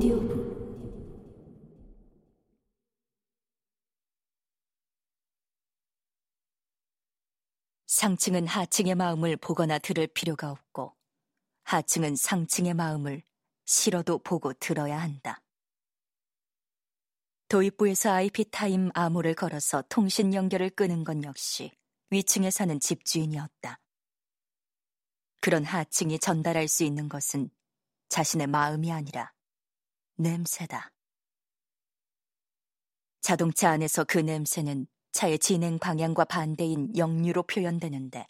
오디오북 상층은 하층의 마음을 보거나 들을 필요가 없고 하층은 상층의 마음을 싫어도 보고 들어야 한다. 도입부에서 IP타임 암호를 걸어서 통신 연결을 끄는 건 역시 위층에 사는 집주인이었다. 그런 하층이 전달할 수 있는 것은 자신의 마음이 아니라 냄새다. 자동차 안에서 그 냄새는 차의 진행 방향과 반대인 역류로 표현되는데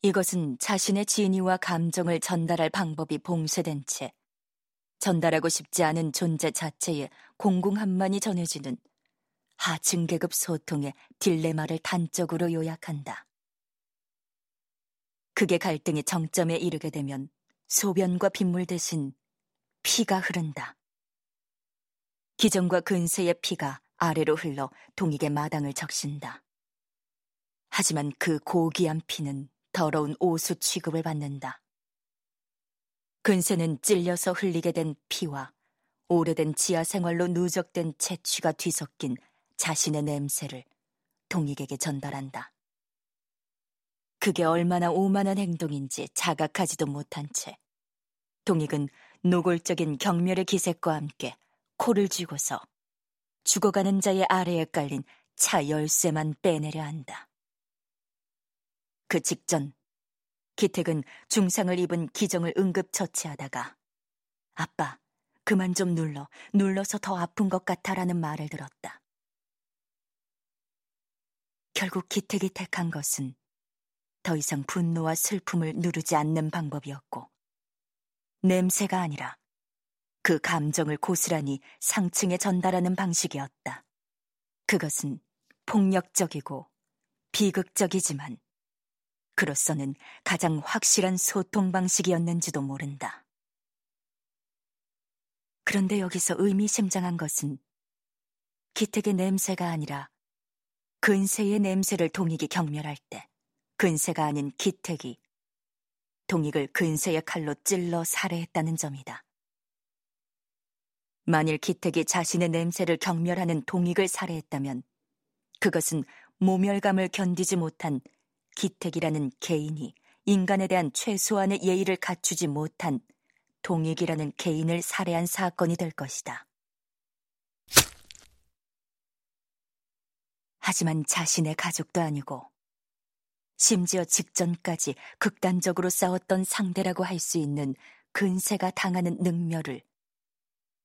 이것은 자신의 진위와 감정을 전달할 방법이 봉쇄된 채 전달하고 싶지 않은 존재 자체의 공공함만이 전해지는 하층 계급 소통의 딜레마를 단적으로 요약한다. 그게 갈등의 정점에 이르게 되면 소변과 빗물 대신 피가 흐른다. 기정과 근세의 피가 아래로 흘러 동익의 마당을 적신다. 하지만 그 고귀한 피는 더러운 오수 취급을 받는다. 근세는 찔려서 흘리게 된 피와 오래된 지하 생활로 누적된 채취가 뒤섞인 자신의 냄새를 동익에게 전달한다. 그게 얼마나 오만한 행동인지 자각하지도 못한 채 동익은 노골적인 경멸의 기색과 함께 코를 쥐고서 죽어가는 자의 아래에 깔린 차 열쇠만 빼내려 한다. 그 직전 기택은 중상을 입은 기정을 응급 처치하다가 아빠, 그만 좀 눌러, 눌러서 더 아픈 것 같아라는 말을 들었다. 결국 기택이 택한 것은 더 이상 분노와 슬픔을 누르지 않는 방법이었고, 냄새가 아니라 그 감정을 고스란히 상층에 전달하는 방식이었다. 그것은 폭력적이고 비극적이지만 그로서는 가장 확실한 소통 방식이었는지도 모른다. 그런데 여기서 의미심장한 것은 기택의 냄새가 아니라 근세의 냄새를 동익이 경멸할 때 근세가 아닌 기택이 동익을 근세의 칼로 찔러 살해했다는 점이다. 만일 기택이 자신의 냄새를 경멸하는 동익을 살해했다면 그것은 모멸감을 견디지 못한 기택이라는 개인이 인간에 대한 최소한의 예의를 갖추지 못한 동익이라는 개인을 살해한 사건이 될 것이다. 하지만 자신의 가족도 아니고 심지어 직전까지 극단적으로 싸웠던 상대라고 할 수 있는 근세가 당하는 능멸을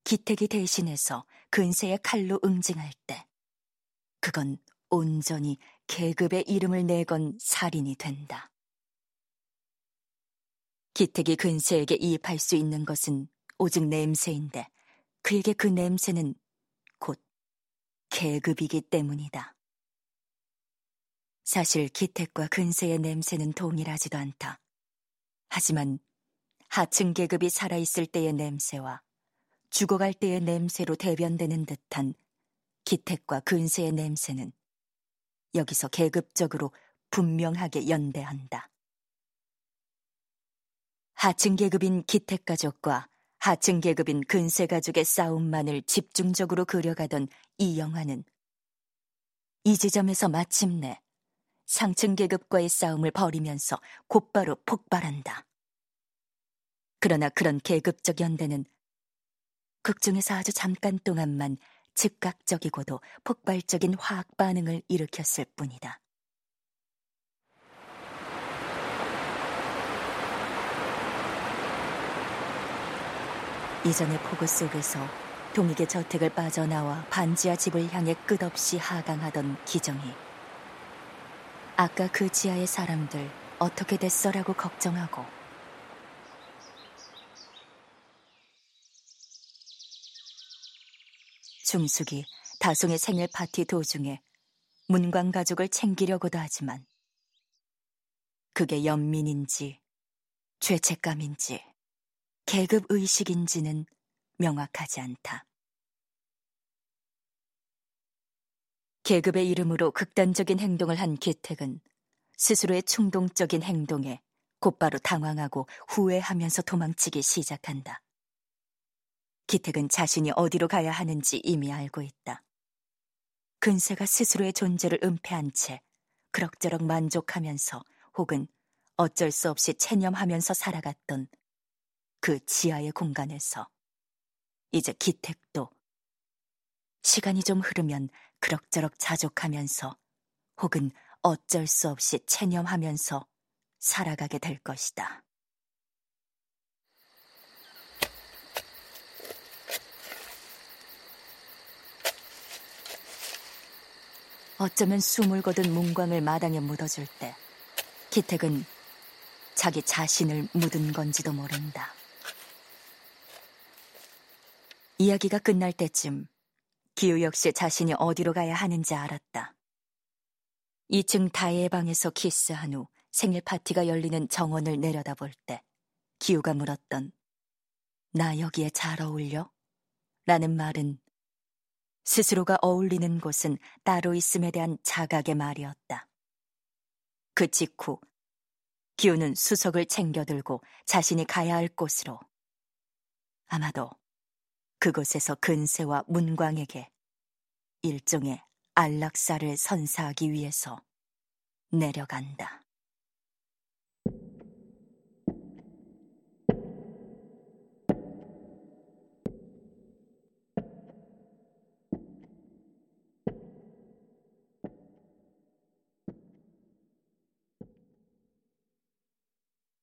기택이 대신해서 근세의 칼로 응징할 때 그건 온전히 계급의 이름을 내건 살인이 된다. 기택이 근세에게 이입할 수 있는 것은 오직 냄새인데 그에게 그 냄새는 곧 계급이기 때문이다. 사실 기택과 근세의 냄새는 동일하지도 않다. 하지만 하층 계급이 살아있을 때의 냄새와 죽어갈 때의 냄새로 대변되는 듯한 기택과 근세의 냄새는 여기서 계급적으로 분명하게 연대한다. 하층 계급인 기택 가족과 하층 계급인 근세 가족의 싸움만을 집중적으로 그려가던 이 영화는 이 지점에서 마침내 상층 계급과의 싸움을 벌이면서 곧바로 폭발한다. 그러나 그런 계급적 연대는 극중에서 아주 잠깐 동안만 즉각적이고도 폭발적인 화학 반응을 일으켰을 뿐이다. 이전의 폭우 속에서 동익의 저택을 빠져나와 반지하 집을 향해 끝없이 하강하던 기정이 아까 그 지하의 사람들 어떻게 됐어라고 걱정하고 중숙이 다송의 생일 파티 도중에 문광 가족을 챙기려고도 하지만 그게 연민인지 죄책감인지 계급 의식인지는 명확하지 않다. 계급의 이름으로 극단적인 행동을 한 기택은 스스로의 충동적인 행동에 곧바로 당황하고 후회하면서 도망치기 시작한다. 기택은 자신이 어디로 가야 하는지 이미 알고 있다. 근세가 스스로의 존재를 은폐한 채 그럭저럭 만족하면서 혹은 어쩔 수 없이 체념하면서 살아갔던 그 지하의 공간에서 이제 기택도 시간이 좀 흐르면 그럭저럭 자족하면서 혹은 어쩔 수 없이 체념하면서 살아가게 될 것이다. 어쩌면 숨을 거둔 문광을 마당에 묻어줄 때 기택은 자기 자신을 묻은 건지도 모른다. 이야기가 끝날 때쯤 기우 역시 자신이 어디로 가야 하는지 알았다. 2층 다혜의 방에서 키스한 후 생일 파티가 열리는 정원을 내려다볼 때 기우가 물었던 나 여기에 잘 어울려? 라는 말은 스스로가 어울리는 곳은 따로 있음에 대한 자각의 말이었다. 그 직후 기우는 수석을 챙겨들고 자신이 가야 할 곳으로 아마도 그곳에서 근세와 문광에게 일종의 안락사를 선사하기 위해서 내려간다.